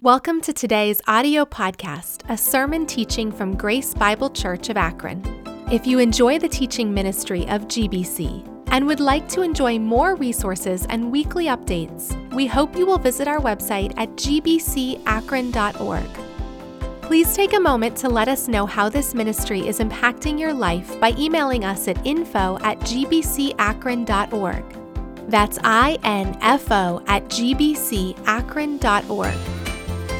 Welcome to today's audio podcast, a sermon teaching from Grace Bible Church of Akron. If you enjoy the teaching ministry of GBC and would like to enjoy more resources and weekly updates, we hope you will visit our website at gbcakron.org. Please take a moment to let us know how this ministry is impacting your life by emailing us at info at gbcakron.org. That's I-N-F-O at gbcakron.org.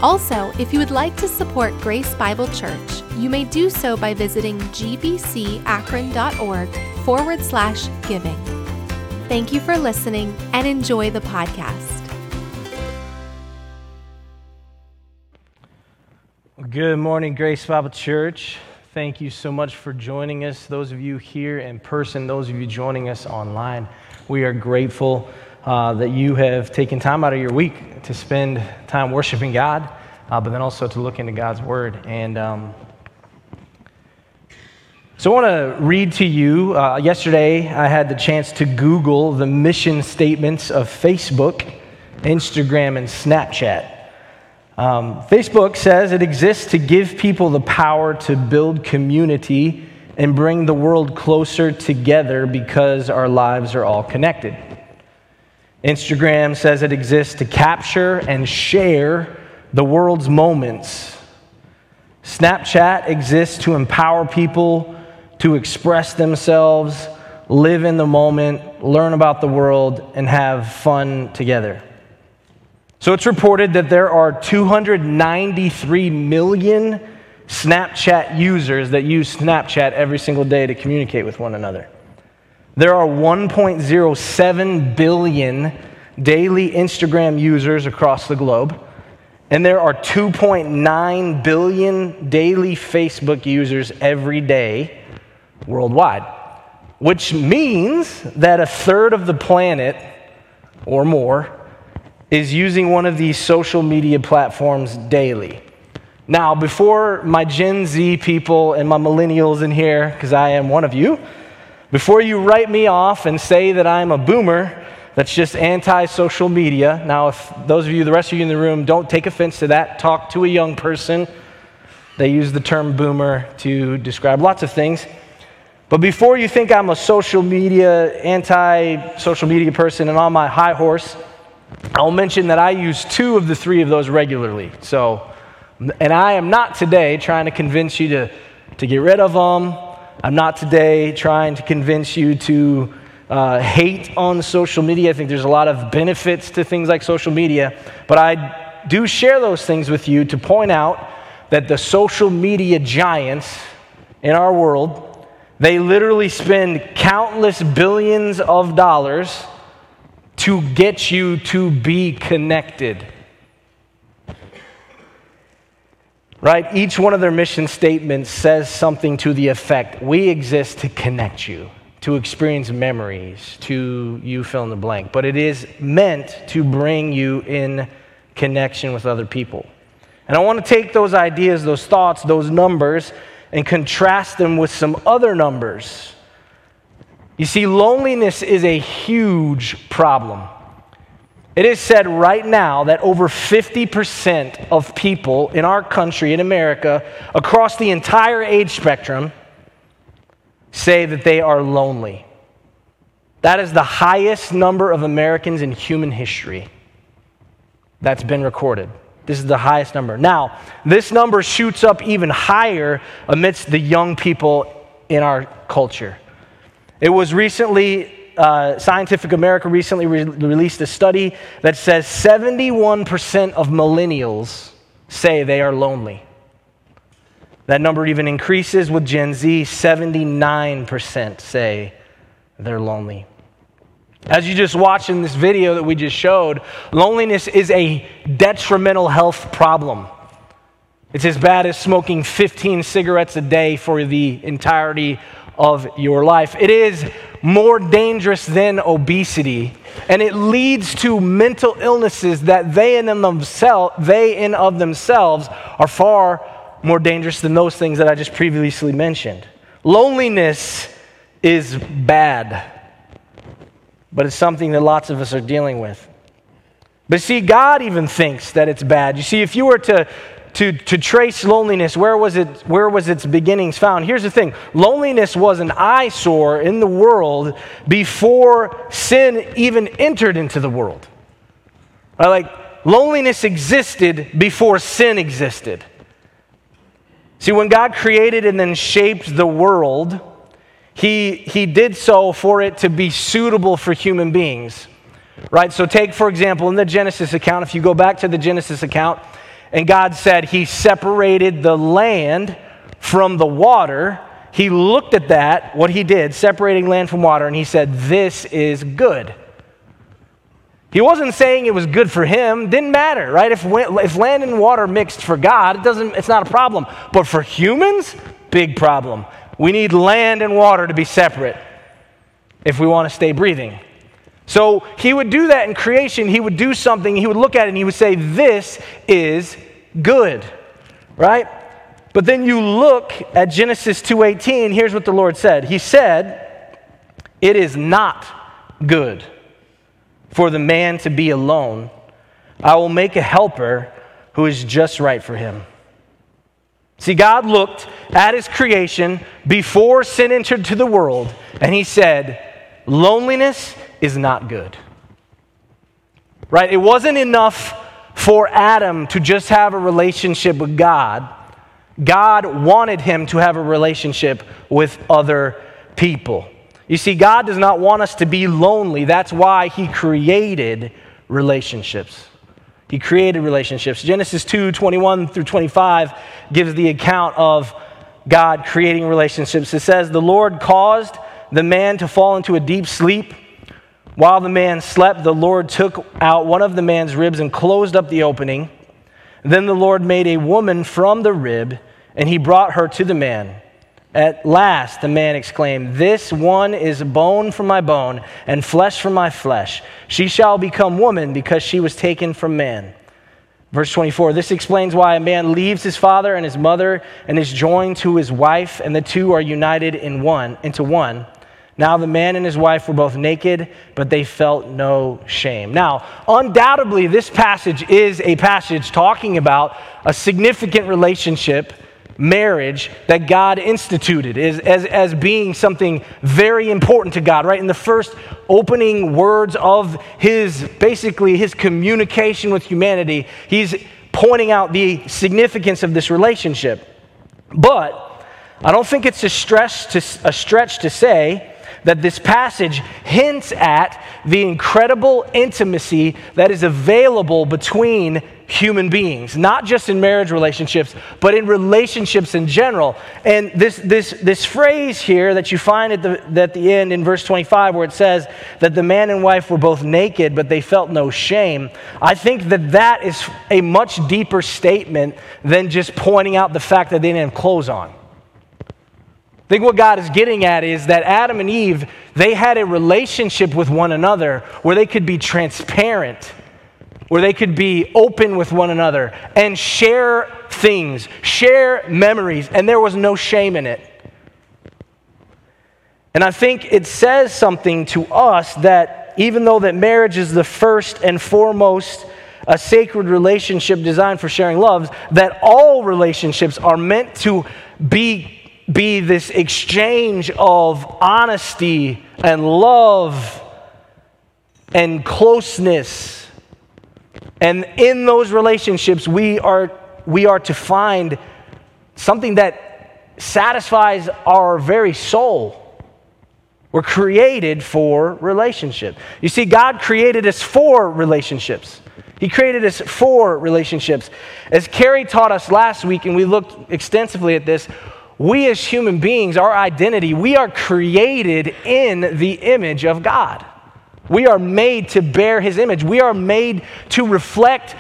Also, if you would like to support Grace Bible Church, you may do so by visiting gbcakron.org forward slash giving. Thank you for listening and enjoy the podcast. Good morning, Grace Bible Church. Thank you so much for joining us. Those of you here in person, those of you joining us online, we are grateful uh, that you have taken time out of your week to spend time worshiping God, uh, but then also to look into God's Word. And um, so I want to read to you. Uh, yesterday, I had the chance to Google the mission statements of Facebook, Instagram, and Snapchat. Um, Facebook says it exists to give people the power to build community and bring the world closer together because our lives are all connected. Instagram says it exists to capture and share the world's moments. Snapchat exists to empower people to express themselves, live in the moment, learn about the world, and have fun together. So it's reported that there are 293 million Snapchat users that use Snapchat every single day to communicate with one another. There are 1.07 billion daily Instagram users across the globe, and there are 2.9 billion daily Facebook users every day worldwide, which means that a third of the planet or more is using one of these social media platforms daily. Now, before my Gen Z people and my millennials in here, because I am one of you, before you write me off and say that I'm a boomer that's just anti social media, now, if those of you, the rest of you in the room, don't take offense to that, talk to a young person. They use the term boomer to describe lots of things. But before you think I'm a social media, anti social media person and on my high horse, I'll mention that I use two of the three of those regularly. So, and I am not today trying to convince you to, to get rid of them. I'm not today trying to convince you to uh, hate on social media. I think there's a lot of benefits to things like social media. But I do share those things with you to point out that the social media giants in our world, they literally spend countless billions of dollars to get you to be connected. Right? Each one of their mission statements says something to the effect we exist to connect you, to experience memories, to you fill in the blank. But it is meant to bring you in connection with other people. And I want to take those ideas, those thoughts, those numbers, and contrast them with some other numbers you see, loneliness is a huge problem. It is said right now that over 50% of people in our country, in America, across the entire age spectrum, say that they are lonely. That is the highest number of Americans in human history that's been recorded. This is the highest number. Now, this number shoots up even higher amidst the young people in our culture. It was recently, uh, Scientific America recently re- released a study that says 71% of millennials say they are lonely. That number even increases with Gen Z. 79% say they're lonely. As you just watched in this video that we just showed, loneliness is a detrimental health problem. It's as bad as smoking 15 cigarettes a day for the entirety of your life. It is more dangerous than obesity, and it leads to mental illnesses that they in, themselves, they in of themselves are far more dangerous than those things that I just previously mentioned. Loneliness is bad, but it's something that lots of us are dealing with. But see, God even thinks that it's bad. You see, if you were to, to, to trace loneliness, where was, it, where was its beginnings found? Here's the thing loneliness was an eyesore in the world before sin even entered into the world. Right? Like, loneliness existed before sin existed. See, when God created and then shaped the world, he, he did so for it to be suitable for human beings. Right? So, take, for example, in the Genesis account, if you go back to the Genesis account, and God said He separated the land from the water, He looked at that, what He did, separating land from water, and He said, This is good. He wasn't saying it was good for him. Didn't matter, right? If, if land and water mixed for God, it doesn't, it's not a problem. But for humans, big problem. We need land and water to be separate if we want to stay breathing. So he would do that in creation. He would do something, he would look at it and he would say, This is good, right? But then you look at Genesis 2:18, here's what the Lord said. He said, "It is not good for the man to be alone. I will make a helper who is just right for him." See, God looked at his creation before sin entered to the world, and he said, Loneliness is not good. Right? It wasn't enough for Adam to just have a relationship with God. God wanted him to have a relationship with other people. You see, God does not want us to be lonely. That's why he created relationships. He created relationships. Genesis 2 21 through 25 gives the account of God creating relationships. It says, The Lord caused the man to fall into a deep sleep. While the man slept, the Lord took out one of the man's ribs and closed up the opening. Then the Lord made a woman from the rib, and he brought her to the man. At last, the man exclaimed, This one is bone from my bone and flesh from my flesh. She shall become woman because she was taken from man. Verse 24 This explains why a man leaves his father and his mother and is joined to his wife, and the two are united in one, into one. Now the man and his wife were both naked, but they felt no shame. Now, undoubtedly, this passage is a passage talking about a significant relationship, marriage, that God instituted as, as, as being something very important to God, right? In the first opening words of his, basically, his communication with humanity, he's pointing out the significance of this relationship. But I don't think it's a stretch to, a stretch to say that this passage hints at the incredible intimacy that is available between human beings, not just in marriage relationships, but in relationships in general. And this, this, this phrase here that you find at the, at the end in verse 25, where it says that the man and wife were both naked, but they felt no shame, I think that that is a much deeper statement than just pointing out the fact that they didn't have clothes on. I think what God is getting at is that Adam and Eve, they had a relationship with one another where they could be transparent, where they could be open with one another and share things, share memories, and there was no shame in it. And I think it says something to us that even though that marriage is the first and foremost a sacred relationship designed for sharing loves, that all relationships are meant to be be this exchange of honesty and love and closeness. And in those relationships, we are, we are to find something that satisfies our very soul. We're created for relationship. You see, God created us for relationships. He created us for relationships. As Carrie taught us last week, and we looked extensively at this, we as human beings, our identity, we are created in the image of God. We are made to bear his image. We are made to reflect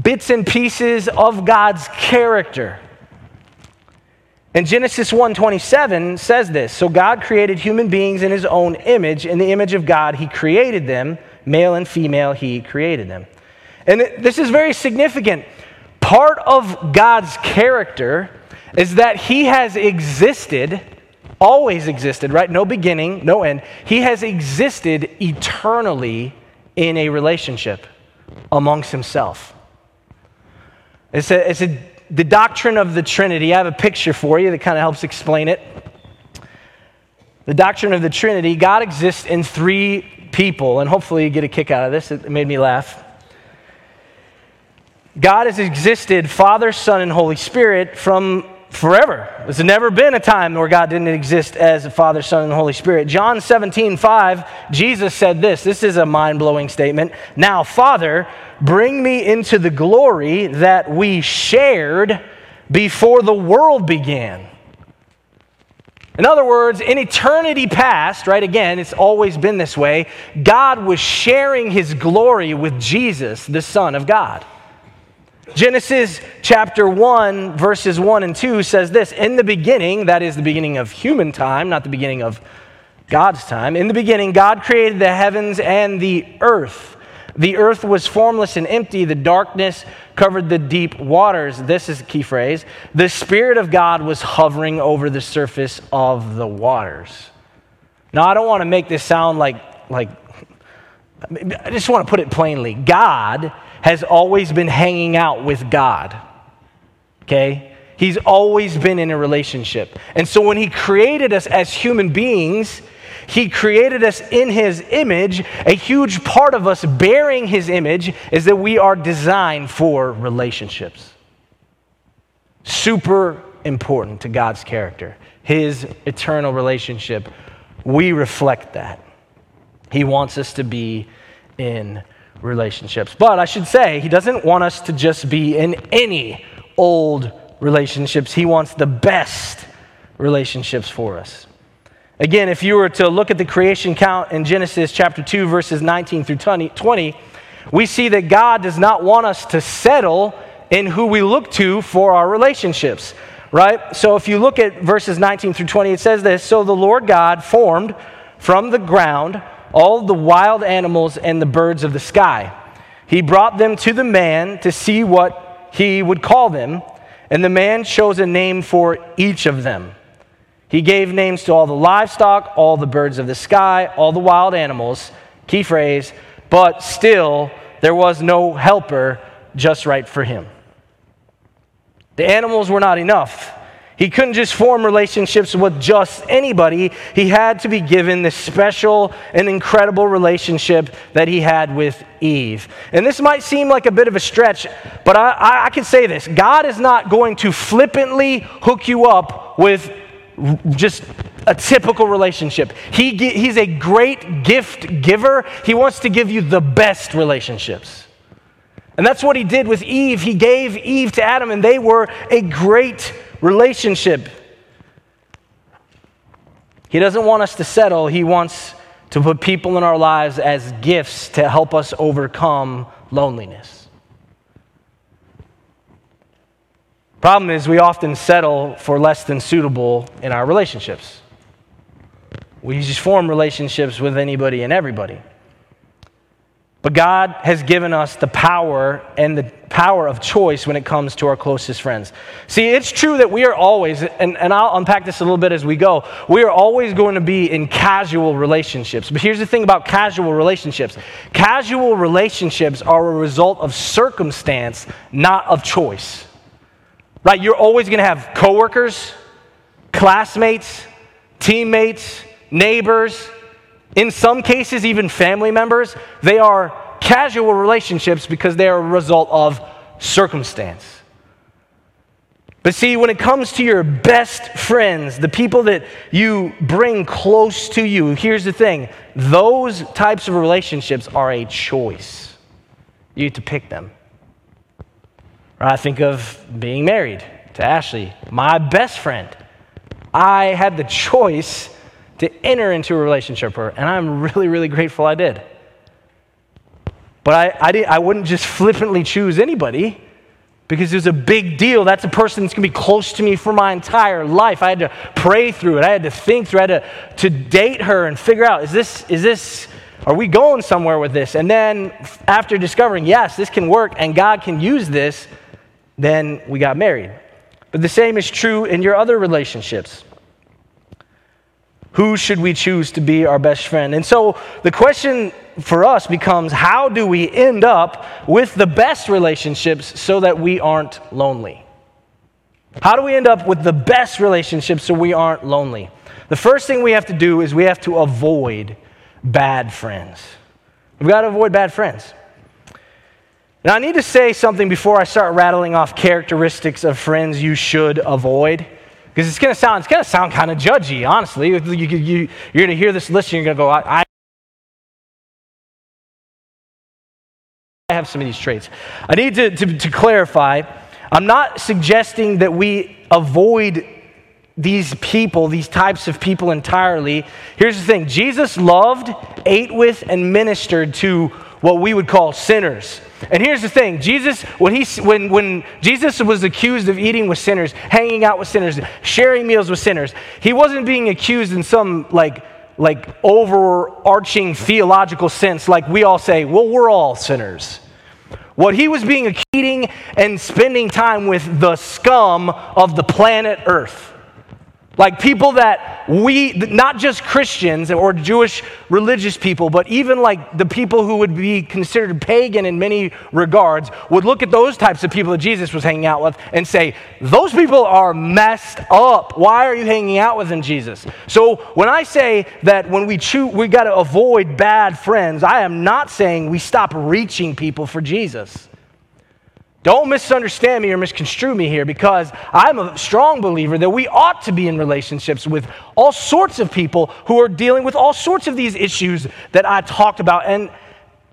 bits and pieces of God's character. And Genesis 1:27 says this. So God created human beings in his own image, in the image of God he created them, male and female he created them. And this is very significant. Part of God's character is that he has existed, always existed, right? No beginning, no end. He has existed eternally in a relationship. amongst himself. It's, a, it's a, the doctrine of the Trinity. I have a picture for you that kind of helps explain it. The doctrine of the Trinity God exists in three people, and hopefully you get a kick out of this. It made me laugh. God has existed, Father, Son, and Holy Spirit, from forever. There's never been a time where God didn't exist as the Father, Son, and the Holy Spirit. John 17, 5, Jesus said this. This is a mind blowing statement. Now, Father, bring me into the glory that we shared before the world began. In other words, in eternity past, right, again, it's always been this way, God was sharing his glory with Jesus, the Son of God. Genesis chapter 1, verses 1 and 2 says this In the beginning, that is the beginning of human time, not the beginning of God's time, in the beginning, God created the heavens and the earth. The earth was formless and empty, the darkness covered the deep waters. This is the key phrase. The Spirit of God was hovering over the surface of the waters. Now, I don't want to make this sound like, like I just want to put it plainly. God has always been hanging out with God. Okay? He's always been in a relationship. And so when He created us as human beings, He created us in His image. A huge part of us bearing His image is that we are designed for relationships. Super important to God's character, His eternal relationship. We reflect that. He wants us to be in relationships. But I should say, he doesn't want us to just be in any old relationships. He wants the best relationships for us. Again, if you were to look at the creation count in Genesis chapter 2, verses 19 through 20, we see that God does not want us to settle in who we look to for our relationships, right? So if you look at verses 19 through 20, it says this So the Lord God formed from the ground all the wild animals and the birds of the sky. He brought them to the man to see what he would call them, and the man chose a name for each of them. He gave names to all the livestock, all the birds of the sky, all the wild animals. Key phrase, but still there was no helper just right for him. The animals were not enough. He couldn't just form relationships with just anybody. He had to be given this special and incredible relationship that he had with Eve. And this might seem like a bit of a stretch, but I, I, I can say this God is not going to flippantly hook you up with just a typical relationship. He, he's a great gift giver, he wants to give you the best relationships. And that's what he did with Eve. He gave Eve to Adam, and they were a great relationship. He doesn't want us to settle, He wants to put people in our lives as gifts to help us overcome loneliness. Problem is, we often settle for less than suitable in our relationships. We just form relationships with anybody and everybody. But God has given us the power and the power of choice when it comes to our closest friends. See, it's true that we are always, and, and I'll unpack this a little bit as we go, we are always going to be in casual relationships. But here's the thing about casual relationships casual relationships are a result of circumstance, not of choice. Right? You're always going to have coworkers, classmates, teammates, neighbors, in some cases, even family members, they are casual relationships because they are a result of circumstance. But see, when it comes to your best friends, the people that you bring close to you, here's the thing those types of relationships are a choice. You get to pick them. I think of being married to Ashley, my best friend. I had the choice to enter into a relationship with her, and I'm really, really grateful I did. But I, I, did, I wouldn't just flippantly choose anybody because it was a big deal. That's a person that's going to be close to me for my entire life. I had to pray through it. I had to think through it. I had to, to date her and figure out, is this, is this, are we going somewhere with this? And then after discovering, yes, this can work and God can use this, then we got married. But the same is true in your other relationships. Who should we choose to be our best friend? And so the question for us becomes how do we end up with the best relationships so that we aren't lonely? How do we end up with the best relationships so we aren't lonely? The first thing we have to do is we have to avoid bad friends. We've got to avoid bad friends. Now, I need to say something before I start rattling off characteristics of friends you should avoid. Because it's going to sound, it's going to sound kind of judgy, honestly. You, you, are going to hear this list and you're going to go, I, I have some of these traits. I need to, to, to clarify I'm not suggesting that we avoid these people, these types of people entirely. Here's the thing Jesus loved, ate with, and ministered to what we would call sinners. And here's the thing Jesus, when, he, when, when Jesus was accused of eating with sinners, hanging out with sinners, sharing meals with sinners, he wasn't being accused in some like, like overarching theological sense, like we all say, well, we're all sinners. What he was being accusing and spending time with the scum of the planet Earth. Like people that we, not just Christians or Jewish religious people, but even like the people who would be considered pagan in many regards, would look at those types of people that Jesus was hanging out with and say, Those people are messed up. Why are you hanging out with them, Jesus? So when I say that when we choose, we got to avoid bad friends, I am not saying we stop reaching people for Jesus. Don't misunderstand me or misconstrue me here because I'm a strong believer that we ought to be in relationships with all sorts of people who are dealing with all sorts of these issues that I talked about. And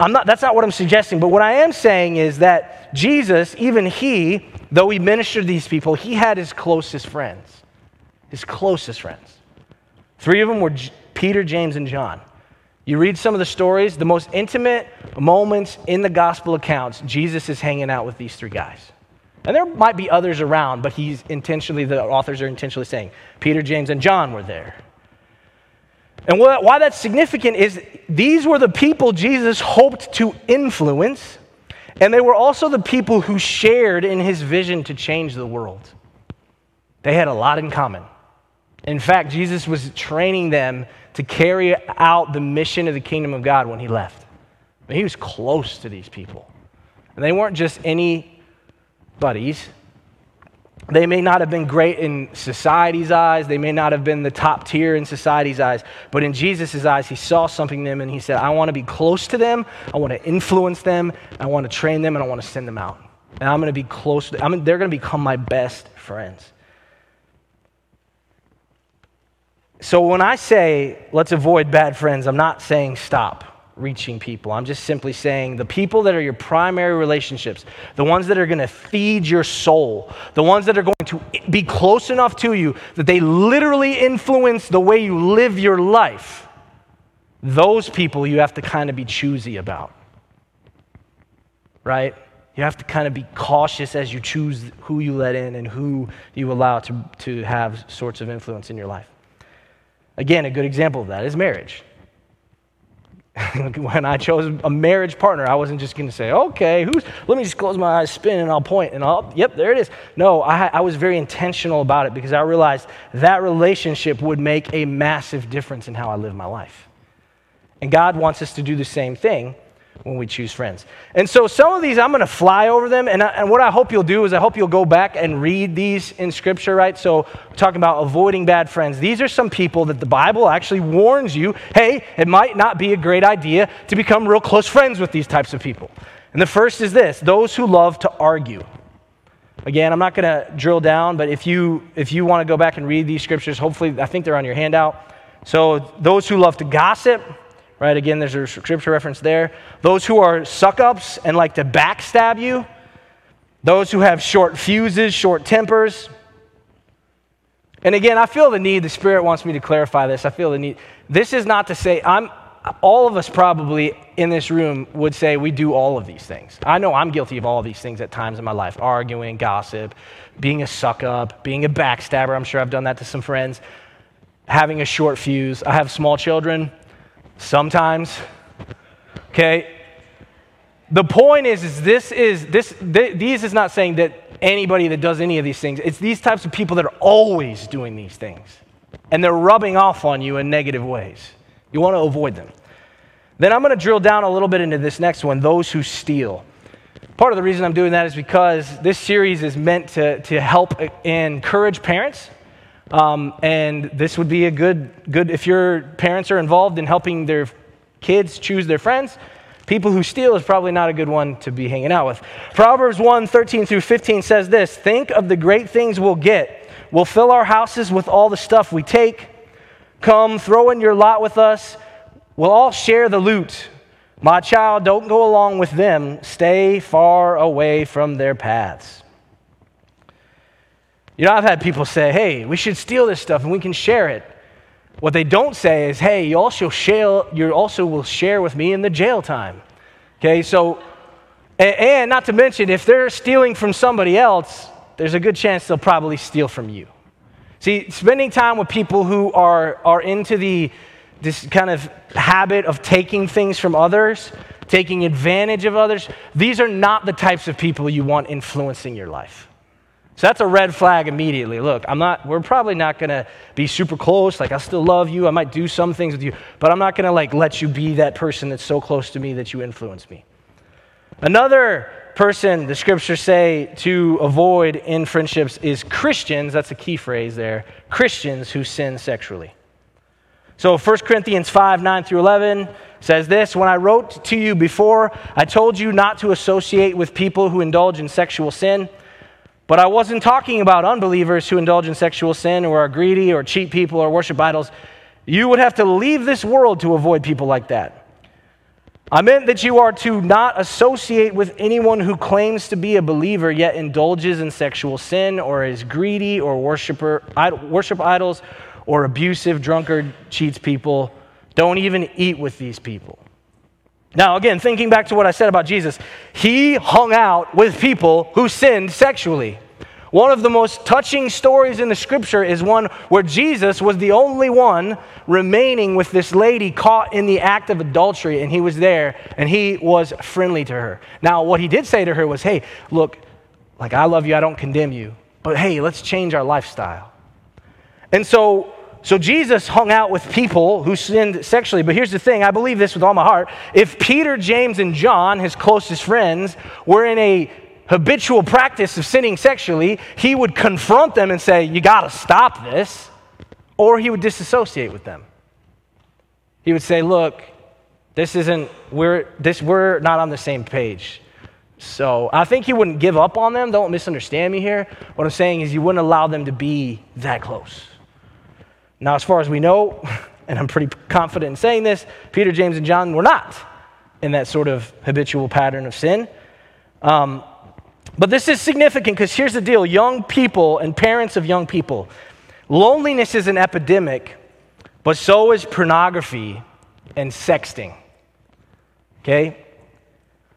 I'm not, that's not what I'm suggesting, but what I am saying is that Jesus, even he, though he ministered to these people, he had his closest friends. His closest friends. Three of them were Peter, James, and John. You read some of the stories, the most intimate moments in the gospel accounts, Jesus is hanging out with these three guys. And there might be others around, but he's intentionally, the authors are intentionally saying Peter, James, and John were there. And why that's significant is these were the people Jesus hoped to influence, and they were also the people who shared in his vision to change the world. They had a lot in common. In fact, Jesus was training them to carry out the mission of the kingdom of God when he left. He was close to these people. And they weren't just any buddies. They may not have been great in society's eyes. They may not have been the top tier in society's eyes. But in Jesus' eyes, he saw something in them and he said, I want to be close to them. I want to influence them. I want to train them and I want to send them out. And I'm going to be close to them. they're going to become my best friends. So when I say let's avoid bad friends, I'm not saying stop reaching people. I'm just simply saying the people that are your primary relationships, the ones that are going to feed your soul, the ones that are going to be close enough to you that they literally influence the way you live your life, those people you have to kind of be choosy about. Right? You have to kind of be cautious as you choose who you let in and who you allow to, to have sorts of influence in your life. Again, a good example of that is marriage. when I chose a marriage partner, I wasn't just going to say, okay, who's, let me just close my eyes, spin, and I'll point, and I'll, yep, there it is. No, I, I was very intentional about it because I realized that relationship would make a massive difference in how I live my life. And God wants us to do the same thing when we choose friends. And so some of these, I'm going to fly over them. And, I, and what I hope you'll do is I hope you'll go back and read these in Scripture, right? So, talking about avoiding bad friends. These are some people that the Bible actually warns you hey, it might not be a great idea to become real close friends with these types of people. And the first is this those who love to argue. Again, I'm not going to drill down, but if you, if you want to go back and read these scriptures, hopefully, I think they're on your handout. So, those who love to gossip, right? Again, there's a scripture reference there. Those who are suck ups and like to backstab you, those who have short fuses, short tempers. And again, I feel the need, the Spirit wants me to clarify this. I feel the need. This is not to say, I'm, all of us probably in this room would say we do all of these things. I know I'm guilty of all of these things at times in my life arguing, gossip, being a suck up, being a backstabber. I'm sure I've done that to some friends, having a short fuse. I have small children. Sometimes. Okay? The point is, is this is this th- these is not saying that anybody that does any of these things. It's these types of people that are always doing these things. And they're rubbing off on you in negative ways. You want to avoid them. Then I'm going to drill down a little bit into this next one those who steal. Part of the reason I'm doing that is because this series is meant to, to help encourage parents. Um, and this would be a good, good, if your parents are involved in helping their kids choose their friends, people who steal is probably not a good one to be hanging out with. Proverbs 1 13 through 15 says this Think of the great things we'll get. We'll fill our houses with all the stuff we take. Come, throw in your lot with us. We'll all share the loot. My child, don't go along with them. Stay far away from their paths. You know, I've had people say, hey, we should steal this stuff and we can share it. What they don't say is, hey, you also, share, you also will share with me in the jail time. Okay, so, and, and not to mention, if they're stealing from somebody else, there's a good chance they'll probably steal from you. See, spending time with people who are, are into the this kind of habit of taking things from others, taking advantage of others, these are not the types of people you want influencing your life. So that's a red flag immediately. Look, I'm not, we're probably not going to be super close. Like, I still love you. I might do some things with you, but I'm not going to like let you be that person that's so close to me that you influence me. Another person the scriptures say to avoid in friendships is Christians. That's a key phrase there. Christians who sin sexually. So 1 Corinthians 5 9 through 11 says this When I wrote to you before, I told you not to associate with people who indulge in sexual sin. But I wasn't talking about unbelievers who indulge in sexual sin or are greedy or cheat people or worship idols. You would have to leave this world to avoid people like that. I meant that you are to not associate with anyone who claims to be a believer yet indulges in sexual sin or is greedy or worshiper, worship idols or abusive, drunkard, cheats people. Don't even eat with these people. Now, again, thinking back to what I said about Jesus, he hung out with people who sinned sexually. One of the most touching stories in the scripture is one where Jesus was the only one remaining with this lady caught in the act of adultery, and he was there and he was friendly to her. Now, what he did say to her was, Hey, look, like I love you, I don't condemn you, but hey, let's change our lifestyle. And so, so Jesus hung out with people who sinned sexually. But here's the thing I believe this with all my heart. If Peter, James, and John, his closest friends, were in a habitual practice of sinning sexually, he would confront them and say, You got to stop this. Or he would disassociate with them. He would say, Look, this isn't, we're, this, we're not on the same page. So I think he wouldn't give up on them. Don't misunderstand me here. What I'm saying is, you wouldn't allow them to be that close. Now, as far as we know, and I'm pretty confident in saying this, Peter, James, and John were not in that sort of habitual pattern of sin. Um, but this is significant because here's the deal young people and parents of young people, loneliness is an epidemic, but so is pornography and sexting. Okay?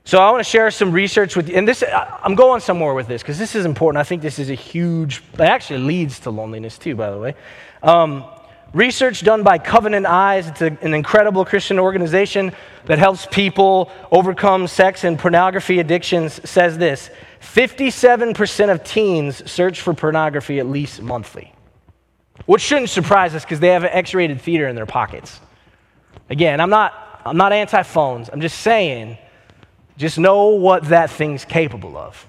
So I want to share some research with you. And this, I'm going somewhere with this because this is important. I think this is a huge, it actually leads to loneliness too, by the way. Um, research done by Covenant Eyes, it's a, an incredible Christian organization that helps people overcome sex and pornography addictions, says this 57% of teens search for pornography at least monthly. Which shouldn't surprise us because they have an X rated theater in their pockets. Again, I'm not, I'm not anti phones. I'm just saying just know what that thing's capable of.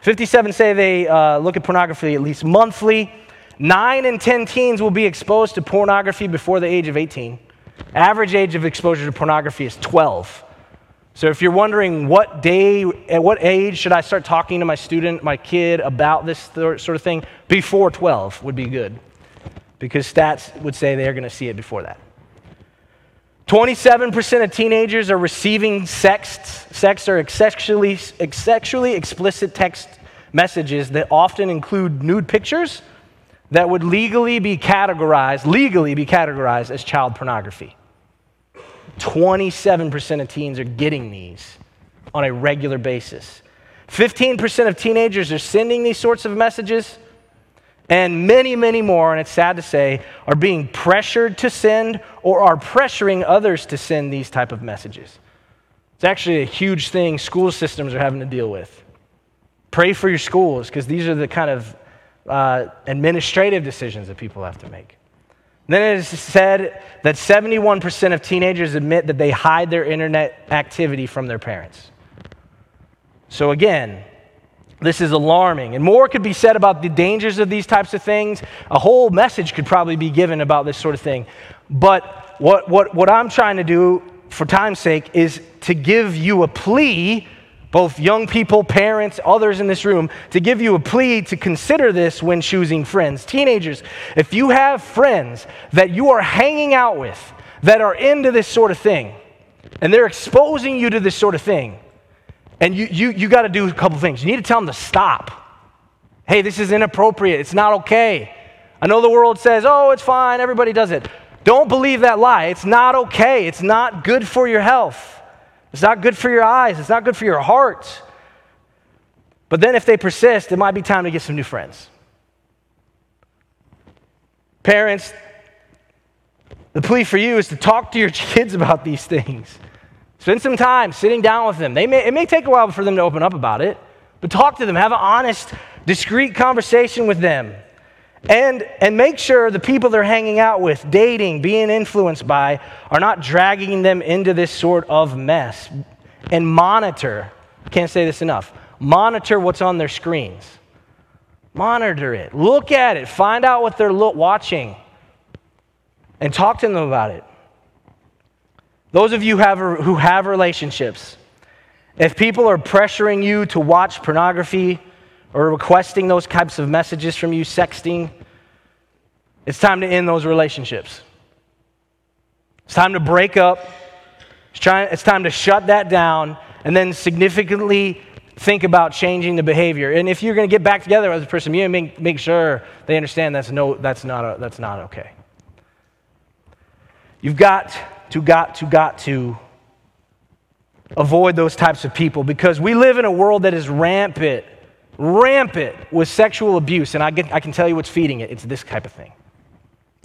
57 say they uh, look at pornography at least monthly. Nine in 10 teens will be exposed to pornography before the age of 18. Average age of exposure to pornography is 12. So if you're wondering what day, at what age should I start talking to my student, my kid about this sort of thing, before 12 would be good. Because stats would say they're going to see it before that. 27% of teenagers are receiving sex, sex or sexually, sexually explicit text messages that often include nude pictures that would legally be categorized, legally be categorized as child pornography. 27% of teens are getting these on a regular basis. 15% of teenagers are sending these sorts of messages and many, many more, and it's sad to say, are being pressured to send or are pressuring others to send these type of messages. It's actually a huge thing school systems are having to deal with. Pray for your schools because these are the kind of uh, administrative decisions that people have to make. Then it is said that 71% of teenagers admit that they hide their internet activity from their parents. So, again, this is alarming. And more could be said about the dangers of these types of things. A whole message could probably be given about this sort of thing. But what, what, what I'm trying to do, for time's sake, is to give you a plea, both young people, parents, others in this room, to give you a plea to consider this when choosing friends. Teenagers, if you have friends that you are hanging out with that are into this sort of thing, and they're exposing you to this sort of thing, and you, you, you got to do a couple things. You need to tell them to stop. Hey, this is inappropriate. It's not okay. I know the world says, oh, it's fine. Everybody does it. Don't believe that lie. It's not okay. It's not good for your health. It's not good for your eyes. It's not good for your heart. But then if they persist, it might be time to get some new friends. Parents, the plea for you is to talk to your kids about these things. Spend some time sitting down with them. They may, it may take a while for them to open up about it, but talk to them. Have an honest, discreet conversation with them. And, and make sure the people they're hanging out with, dating, being influenced by, are not dragging them into this sort of mess. And monitor, can't say this enough, monitor what's on their screens. Monitor it. Look at it. Find out what they're lo- watching. And talk to them about it. Those of you who have, who have relationships, if people are pressuring you to watch pornography or requesting those types of messages from you, sexting, it's time to end those relationships. It's time to break up. It's, it's time to shut that down and then significantly think about changing the behavior. And if you're going to get back together with a person, you make, make sure they understand that's, no, that's, not a, that's not okay. You've got to, got to, got to avoid those types of people because we live in a world that is rampant, rampant with sexual abuse. And I, get, I can tell you what's feeding it. It's this type of thing.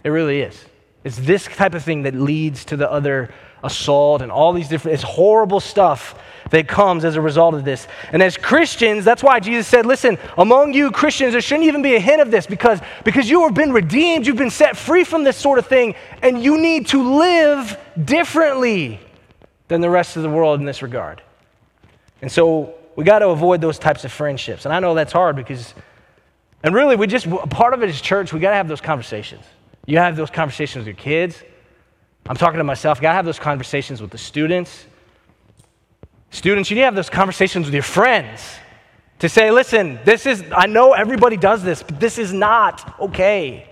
It really is. It's this type of thing that leads to the other assault and all these different, it's horrible stuff that comes as a result of this. And as Christians, that's why Jesus said, listen, among you Christians, there shouldn't even be a hint of this because, because you have been redeemed, you've been set free from this sort of thing, and you need to live differently than the rest of the world in this regard. And so we got to avoid those types of friendships. And I know that's hard because, and really, we just, part of it is church, we got to have those conversations. You have those conversations with your kids. I'm talking to myself. Got to have those conversations with the students. Students, you need to have those conversations with your friends to say, listen, this is, I know everybody does this, but this is not okay.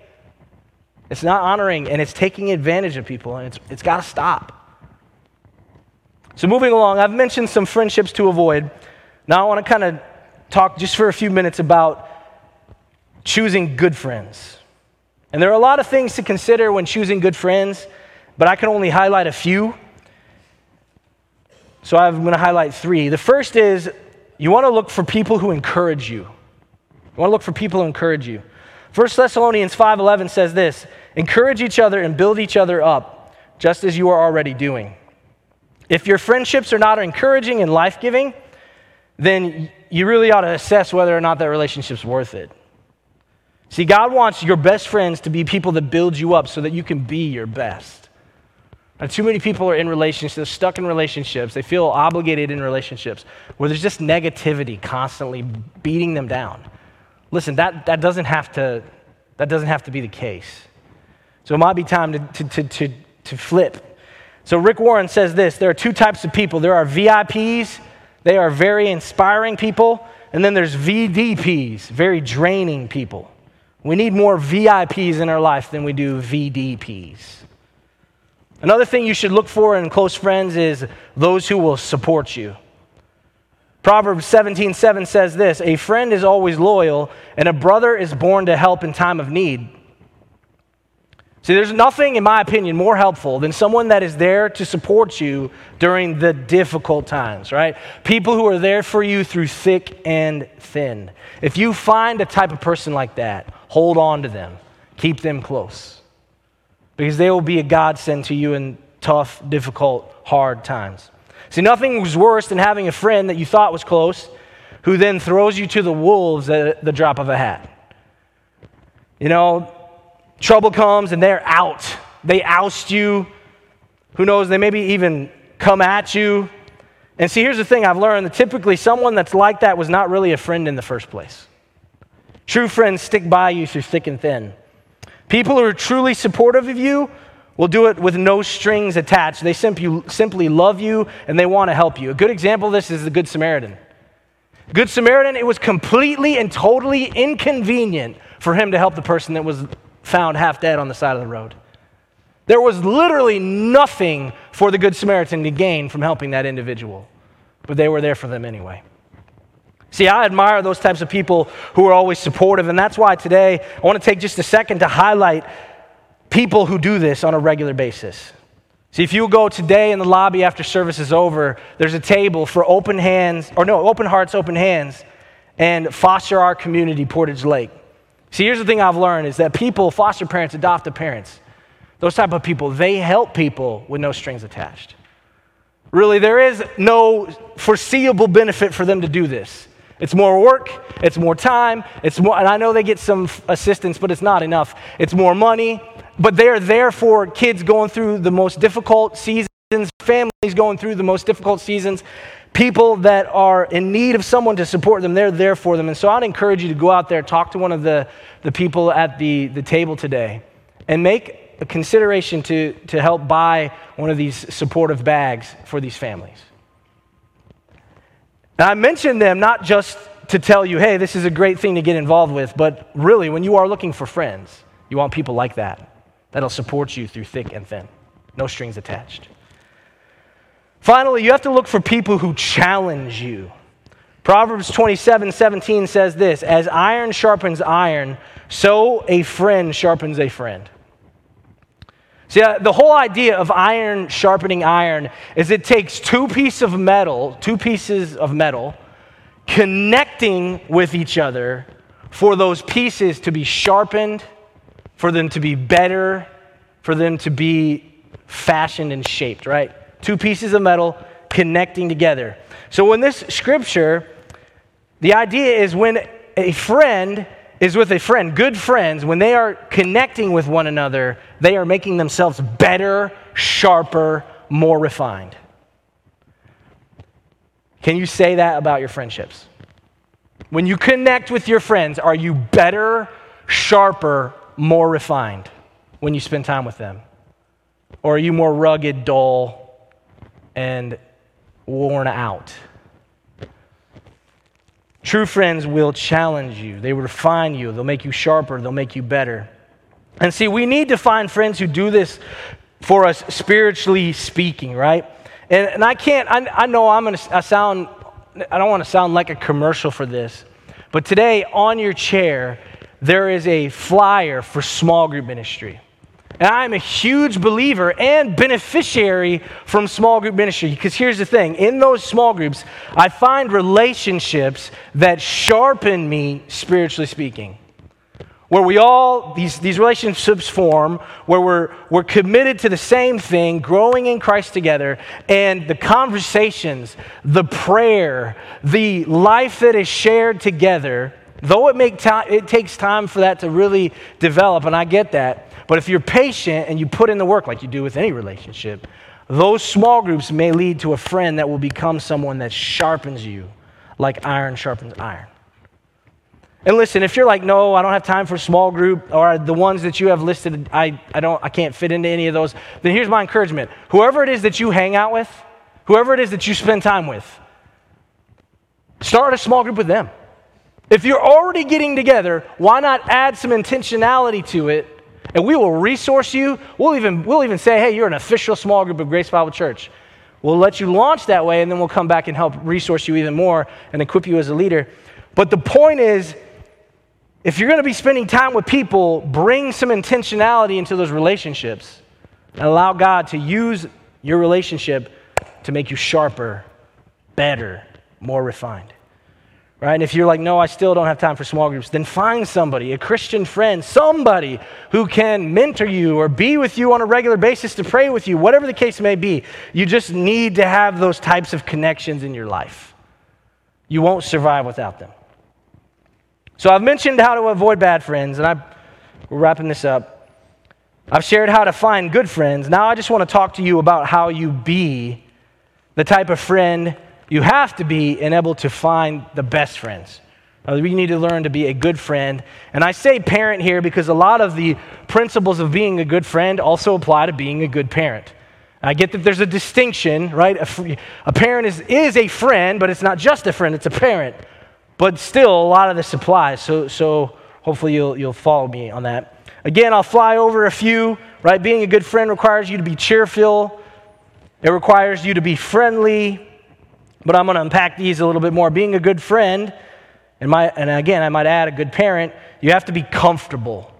It's not honoring and it's taking advantage of people and it's, it's got to stop. So, moving along, I've mentioned some friendships to avoid. Now, I want to kind of talk just for a few minutes about choosing good friends. And there are a lot of things to consider when choosing good friends but I can only highlight a few. So I'm going to highlight three. The first is you want to look for people who encourage you. You want to look for people who encourage you. 1 Thessalonians 5:11 says this, encourage each other and build each other up, just as you are already doing. If your friendships are not encouraging and life-giving, then you really ought to assess whether or not that relationship's worth it. See, God wants your best friends to be people that build you up so that you can be your best. Now, too many people are in relationships, they're stuck in relationships, they feel obligated in relationships where there's just negativity constantly beating them down. Listen, that, that, doesn't, have to, that doesn't have to be the case. So it might be time to, to, to, to, to flip. So Rick Warren says this there are two types of people there are VIPs, they are very inspiring people, and then there's VDPs, very draining people. We need more VIPs in our life than we do VDPs. Another thing you should look for in close friends is those who will support you. Proverbs 17 7 says this A friend is always loyal, and a brother is born to help in time of need. See, there's nothing, in my opinion, more helpful than someone that is there to support you during the difficult times, right? People who are there for you through thick and thin. If you find a type of person like that, hold on to them, keep them close because they will be a godsend to you in tough, difficult, hard times. See, nothing was worse than having a friend that you thought was close who then throws you to the wolves at the drop of a hat. You know, trouble comes and they're out. They oust you. Who knows, they maybe even come at you. And see, here's the thing I've learned that typically someone that's like that was not really a friend in the first place. True friends stick by you through thick and thin. People who are truly supportive of you will do it with no strings attached. They simply, simply love you and they want to help you. A good example of this is the Good Samaritan. Good Samaritan, it was completely and totally inconvenient for him to help the person that was found half dead on the side of the road. There was literally nothing for the Good Samaritan to gain from helping that individual, but they were there for them anyway. See, I admire those types of people who are always supportive, and that's why today I want to take just a second to highlight people who do this on a regular basis. See, if you go today in the lobby after service is over, there's a table for open hands, or no, open hearts, open hands, and foster our community, Portage Lake. See, here's the thing I've learned is that people, foster parents, adoptive parents, those type of people, they help people with no strings attached. Really, there is no foreseeable benefit for them to do this. It's more work, it's more time, it's more, and I know they get some assistance, but it's not enough. It's more money, but they're there for kids going through the most difficult seasons, families going through the most difficult seasons, people that are in need of someone to support them, they're there for them. And so I'd encourage you to go out there, talk to one of the, the people at the, the table today, and make a consideration to, to help buy one of these supportive bags for these families. Now, I mention them not just to tell you, hey, this is a great thing to get involved with, but really, when you are looking for friends, you want people like that that'll support you through thick and thin, no strings attached. Finally, you have to look for people who challenge you. Proverbs 27 17 says this As iron sharpens iron, so a friend sharpens a friend. See, uh, the whole idea of iron sharpening iron is it takes two pieces of metal, two pieces of metal, connecting with each other for those pieces to be sharpened, for them to be better, for them to be fashioned and shaped, right? Two pieces of metal connecting together. So, in this scripture, the idea is when a friend is with a friend, good friends, when they are connecting with one another, they are making themselves better, sharper, more refined. Can you say that about your friendships? When you connect with your friends, are you better, sharper, more refined when you spend time with them? Or are you more rugged, dull, and worn out? True friends will challenge you, they will refine you, they'll make you sharper, they'll make you better. And see, we need to find friends who do this for us spiritually speaking, right? And, and I can't, I, I know I'm going to I sound, I don't want to sound like a commercial for this, but today on your chair, there is a flyer for small group ministry. And I'm a huge believer and beneficiary from small group ministry. Because here's the thing in those small groups, I find relationships that sharpen me, spiritually speaking. Where we all, these, these relationships form, where we're, we're committed to the same thing, growing in Christ together, and the conversations, the prayer, the life that is shared together, though it, make it takes time for that to really develop, and I get that but if you're patient and you put in the work like you do with any relationship, those small groups may lead to a friend that will become someone that sharpens you like iron sharpens iron. And listen, if you're like, no, I don't have time for small group, or the ones that you have listed, I, I, don't, I can't fit into any of those, then here's my encouragement. Whoever it is that you hang out with, whoever it is that you spend time with, start a small group with them. If you're already getting together, why not add some intentionality to it and we will resource you. We'll even, we'll even say, hey, you're an official small group of Grace Bible Church. We'll let you launch that way, and then we'll come back and help resource you even more and equip you as a leader. But the point is, if you're going to be spending time with people, bring some intentionality into those relationships and allow God to use your relationship to make you sharper, better, more refined right? And if you're like, no, I still don't have time for small groups, then find somebody, a Christian friend, somebody who can mentor you or be with you on a regular basis to pray with you, whatever the case may be. You just need to have those types of connections in your life. You won't survive without them. So I've mentioned how to avoid bad friends, and I, we're wrapping this up. I've shared how to find good friends. Now I just want to talk to you about how you be the type of friend you have to be and able to find the best friends. Uh, we need to learn to be a good friend. And I say parent here because a lot of the principles of being a good friend also apply to being a good parent. I get that there's a distinction, right? A, a, parent is, is a friend, but it's not just a friend, it's a parent. But still, a lot of this applies. So, so hopefully you'll, you'll follow me on that. Again, I'll fly over a few, right? Being a good friend requires you to be cheerful, it requires you to be friendly. But I'm going to unpack these a little bit more. Being a good friend, and, my, and again, I might add a good parent, you have to be comfortable.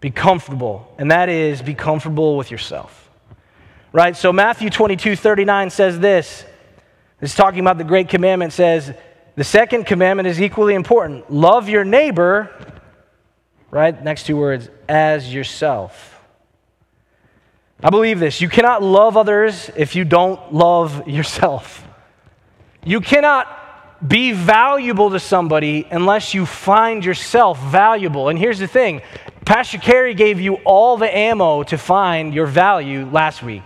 Be comfortable. And that is be comfortable with yourself right? So Matthew 22, 39 says this. Is talking about the great commandment says, the second commandment is equally important. Love your neighbor, right? Next two words, as yourself. I believe this. You cannot love others if you don't love yourself. You cannot be valuable to somebody unless you find yourself valuable. And here's the thing Pastor Carey gave you all the ammo to find your value last week.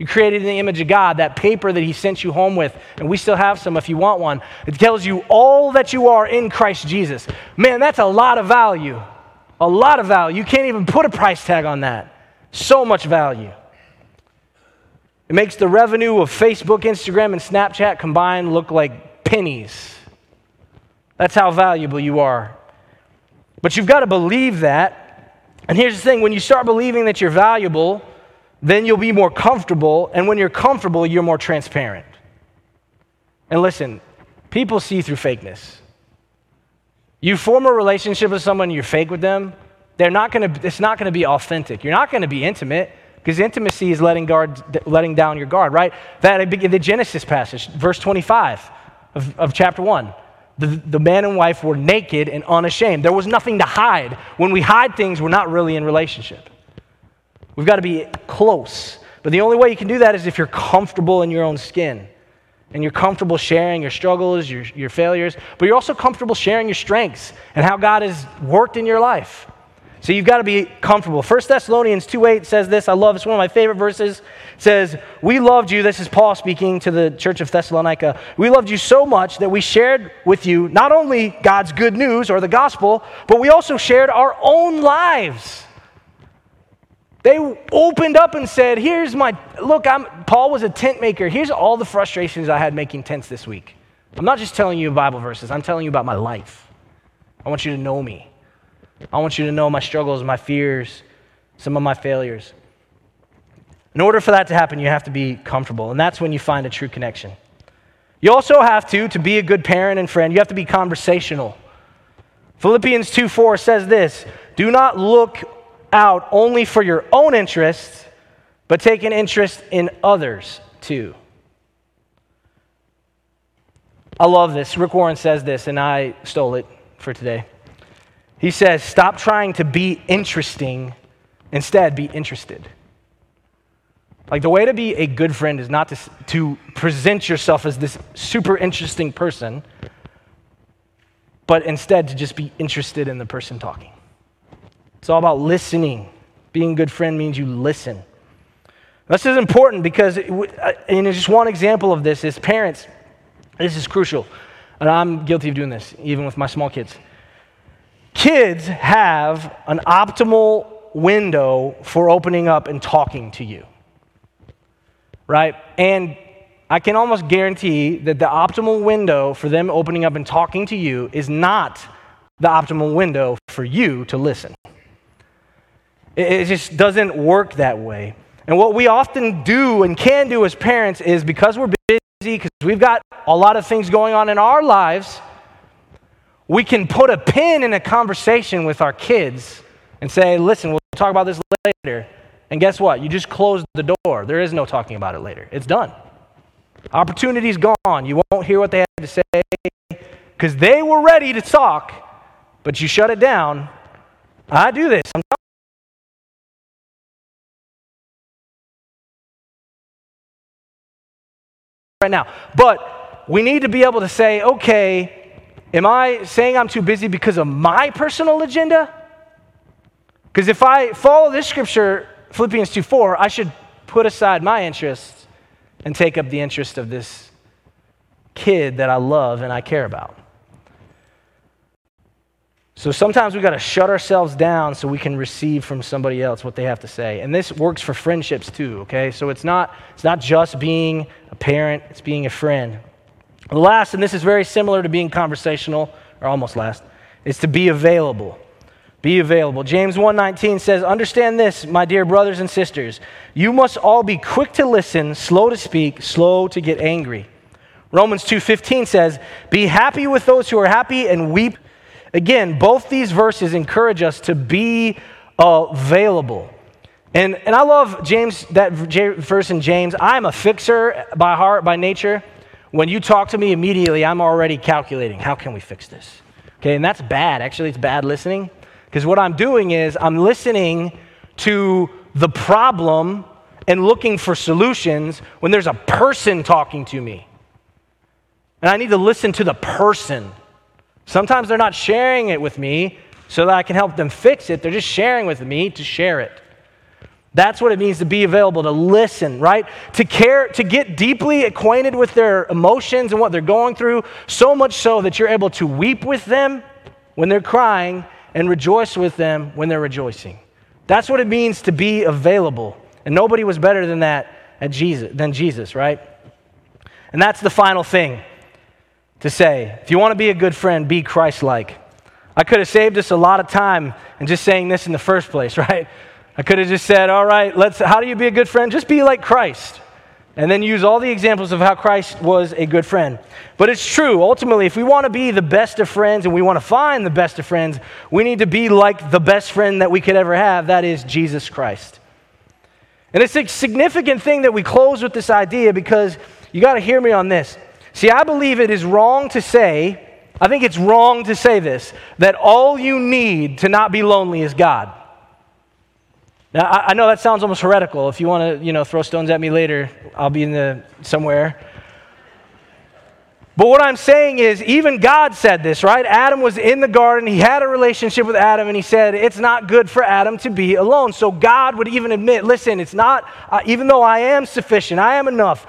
You created in the image of God, that paper that He sent you home with, and we still have some if you want one. It tells you all that you are in Christ Jesus. Man, that's a lot of value. A lot of value. You can't even put a price tag on that. So much value. It makes the revenue of Facebook, Instagram, and Snapchat combined look like pennies. That's how valuable you are. But you've got to believe that. And here's the thing when you start believing that you're valuable, then you'll be more comfortable. And when you're comfortable, you're more transparent. And listen, people see through fakeness. You form a relationship with someone, you're fake with them, they're not gonna, it's not going to be authentic. You're not going to be intimate because intimacy is letting, guard, letting down your guard, right? That the Genesis passage, verse 25 of, of chapter 1. The, the man and wife were naked and unashamed. There was nothing to hide. When we hide things, we're not really in relationship. We've got to be close. But the only way you can do that is if you're comfortable in your own skin and you're comfortable sharing your struggles, your, your failures, but you're also comfortable sharing your strengths and how God has worked in your life. So you've got to be comfortable. 1 Thessalonians 2:8 says this. I love it's one of my favorite verses. It says, "We loved you." This is Paul speaking to the church of Thessalonica. "We loved you so much that we shared with you not only God's good news or the gospel, but we also shared our own lives." They opened up and said, Here's my, look, I'm, Paul was a tent maker. Here's all the frustrations I had making tents this week. I'm not just telling you Bible verses, I'm telling you about my life. I want you to know me. I want you to know my struggles, my fears, some of my failures. In order for that to happen, you have to be comfortable, and that's when you find a true connection. You also have to, to be a good parent and friend, you have to be conversational. Philippians 2 4 says this Do not look out only for your own interests, but take an interest in others too. I love this. Rick Warren says this, and I stole it for today. He says, Stop trying to be interesting, instead, be interested. Like the way to be a good friend is not to, to present yourself as this super interesting person, but instead to just be interested in the person talking. It's all about listening. Being a good friend means you listen. This is important because, uh, and just one example of this is parents. This is crucial. And I'm guilty of doing this, even with my small kids. Kids have an optimal window for opening up and talking to you. Right? And I can almost guarantee that the optimal window for them opening up and talking to you is not the optimal window for you to listen. It just doesn't work that way. And what we often do and can do as parents is because we're busy, because we've got a lot of things going on in our lives, we can put a pin in a conversation with our kids and say, listen, we'll talk about this later. And guess what? You just closed the door. There is no talking about it later. It's done. Opportunity's gone. You won't hear what they had to say because they were ready to talk, but you shut it down. I do this. I'm right now. But we need to be able to say, okay, am I saying I'm too busy because of my personal agenda? Because if I follow this scripture, Philippians 2 4, I should put aside my interests and take up the interest of this kid that I love and I care about. So sometimes we got to shut ourselves down so we can receive from somebody else what they have to say. And this works for friendships too, okay? So it's not it's not just being a parent, it's being a friend. The last, and this is very similar to being conversational, or almost last, is to be available. Be available. James 1:19 says, "Understand this, my dear brothers and sisters. You must all be quick to listen, slow to speak, slow to get angry." Romans 2:15 says, "Be happy with those who are happy and weep Again, both these verses encourage us to be available. And, and I love James, that verse in James. I'm a fixer by heart, by nature. When you talk to me immediately, I'm already calculating how can we fix this? Okay, and that's bad. Actually, it's bad listening. Because what I'm doing is I'm listening to the problem and looking for solutions when there's a person talking to me. And I need to listen to the person Sometimes they're not sharing it with me so that I can help them fix it. They're just sharing with me to share it. That's what it means to be available, to listen, right? To care, to get deeply acquainted with their emotions and what they're going through, so much so that you're able to weep with them when they're crying and rejoice with them when they're rejoicing. That's what it means to be available. And nobody was better than that at Jesus, than Jesus, right? And that's the final thing to say. If you want to be a good friend, be Christ like. I could have saved us a lot of time in just saying this in the first place, right? I could have just said, all right, let's, how do you be a good friend? Just be like Christ. And then use all the examples of how Christ was a good friend. But it's true, ultimately, if we want to be the best of friends and we want to find the best of friends, we need to be like the best friend that we could ever have that is Jesus Christ. And it's a significant thing that we close with this idea because you got to hear me on this. See, I believe it is wrong to say, I think it's wrong to say this, that all you need to not be lonely is God. Now, I, I know that sounds almost heretical. If you want to, you know, throw stones at me later, I'll be in the somewhere. But what I'm saying is, even God said this, right? Adam was in the garden. He had a relationship with Adam, and he said, It's not good for Adam to be alone. So God would even admit, Listen, it's not, uh, even though I am sufficient, I am enough,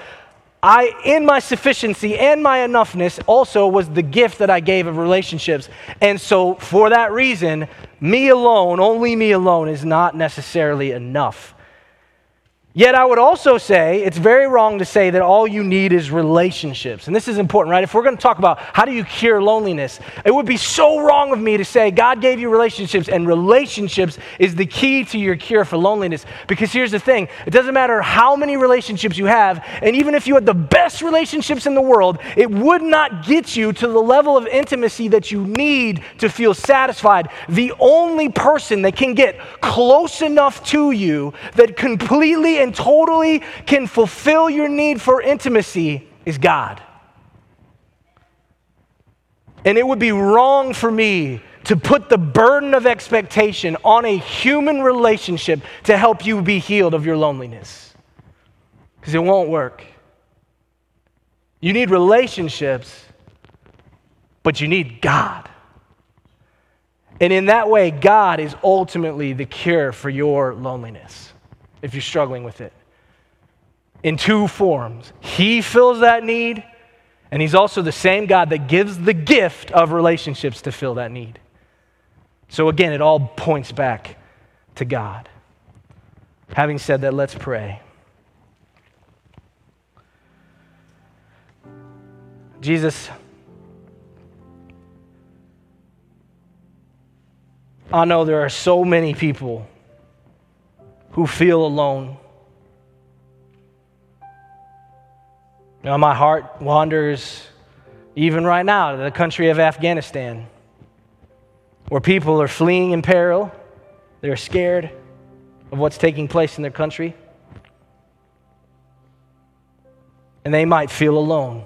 I, in my sufficiency and my enoughness, also was the gift that I gave of relationships. And so, for that reason, me alone, only me alone, is not necessarily enough. Yet I would also say it's very wrong to say that all you need is relationships. And this is important, right? If we're going to talk about how do you cure loneliness, it would be so wrong of me to say God gave you relationships and relationships is the key to your cure for loneliness. Because here's the thing it doesn't matter how many relationships you have, and even if you had the best relationships in the world, it would not get you to the level of intimacy that you need to feel satisfied. The only person that can get close enough to you that completely totally can fulfill your need for intimacy is God. And it would be wrong for me to put the burden of expectation on a human relationship to help you be healed of your loneliness. Because it won't work. You need relationships, but you need God. And in that way, God is ultimately the cure for your loneliness if you're struggling with it. In two forms. He fills that need, and He's also the same God that gives the gift of relationships to fill that need. So again, it all points back to God. Having said that, let's pray. Jesus, I know there are so many people who feel alone. Now, my heart wanders even right now to the country of Afghanistan, where people are fleeing in peril. They're scared of what's taking place in their country. And they might feel alone.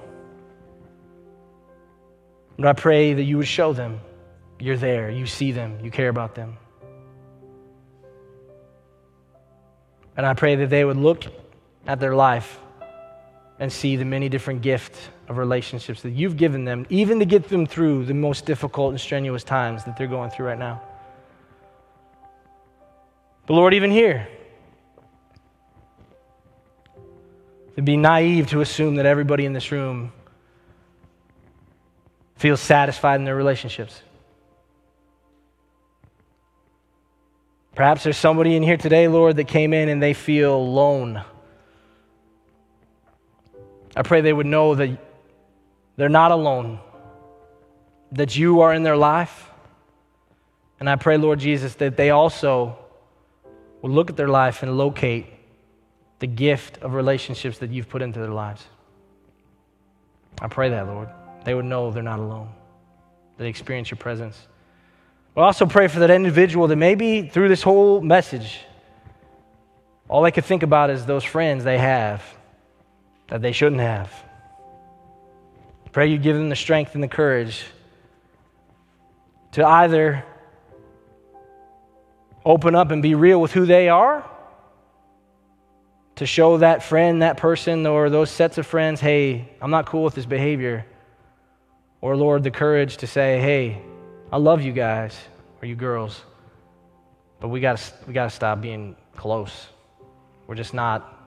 But I pray that you would show them you're there, you see them, you care about them. And I pray that they would look at their life and see the many different gifts of relationships that you've given them, even to get them through the most difficult and strenuous times that they're going through right now. But Lord, even here, it'd be naive to assume that everybody in this room feels satisfied in their relationships. Perhaps there's somebody in here today, Lord, that came in and they feel alone. I pray they would know that they're not alone, that you are in their life. And I pray, Lord Jesus, that they also will look at their life and locate the gift of relationships that you've put into their lives. I pray that, Lord. They would know they're not alone, they experience your presence. But also pray for that individual that maybe through this whole message, all they could think about is those friends they have that they shouldn't have. Pray you give them the strength and the courage to either open up and be real with who they are, to show that friend, that person, or those sets of friends, hey, I'm not cool with this behavior. Or, Lord, the courage to say, hey, I love you guys or you girls, but we got to we got to stop being close. We're just not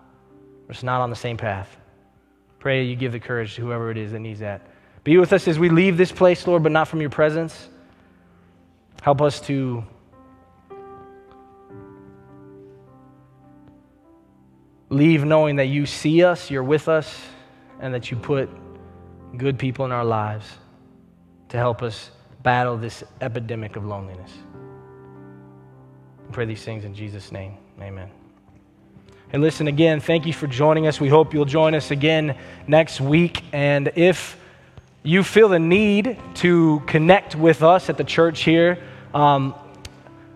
we're just not on the same path. Pray you give the courage to whoever it is that needs that. Be with us as we leave this place, Lord, but not from your presence. Help us to leave knowing that you see us, you're with us, and that you put good people in our lives to help us battle this epidemic of loneliness. I pray these things in Jesus' name. Amen. And listen again, thank you for joining us. We hope you'll join us again next week. And if you feel the need to connect with us at the church here, um,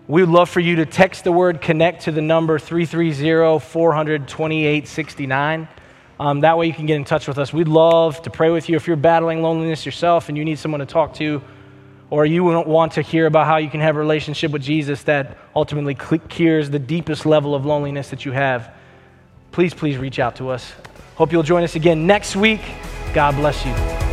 we would love for you to text the word connect to the number 330 400 2869. Um, that way you can get in touch with us. We'd love to pray with you if you're battling loneliness yourself and you need someone to talk to or you want to hear about how you can have a relationship with Jesus that ultimately cures the deepest level of loneliness that you have, please, please reach out to us. Hope you'll join us again next week. God bless you.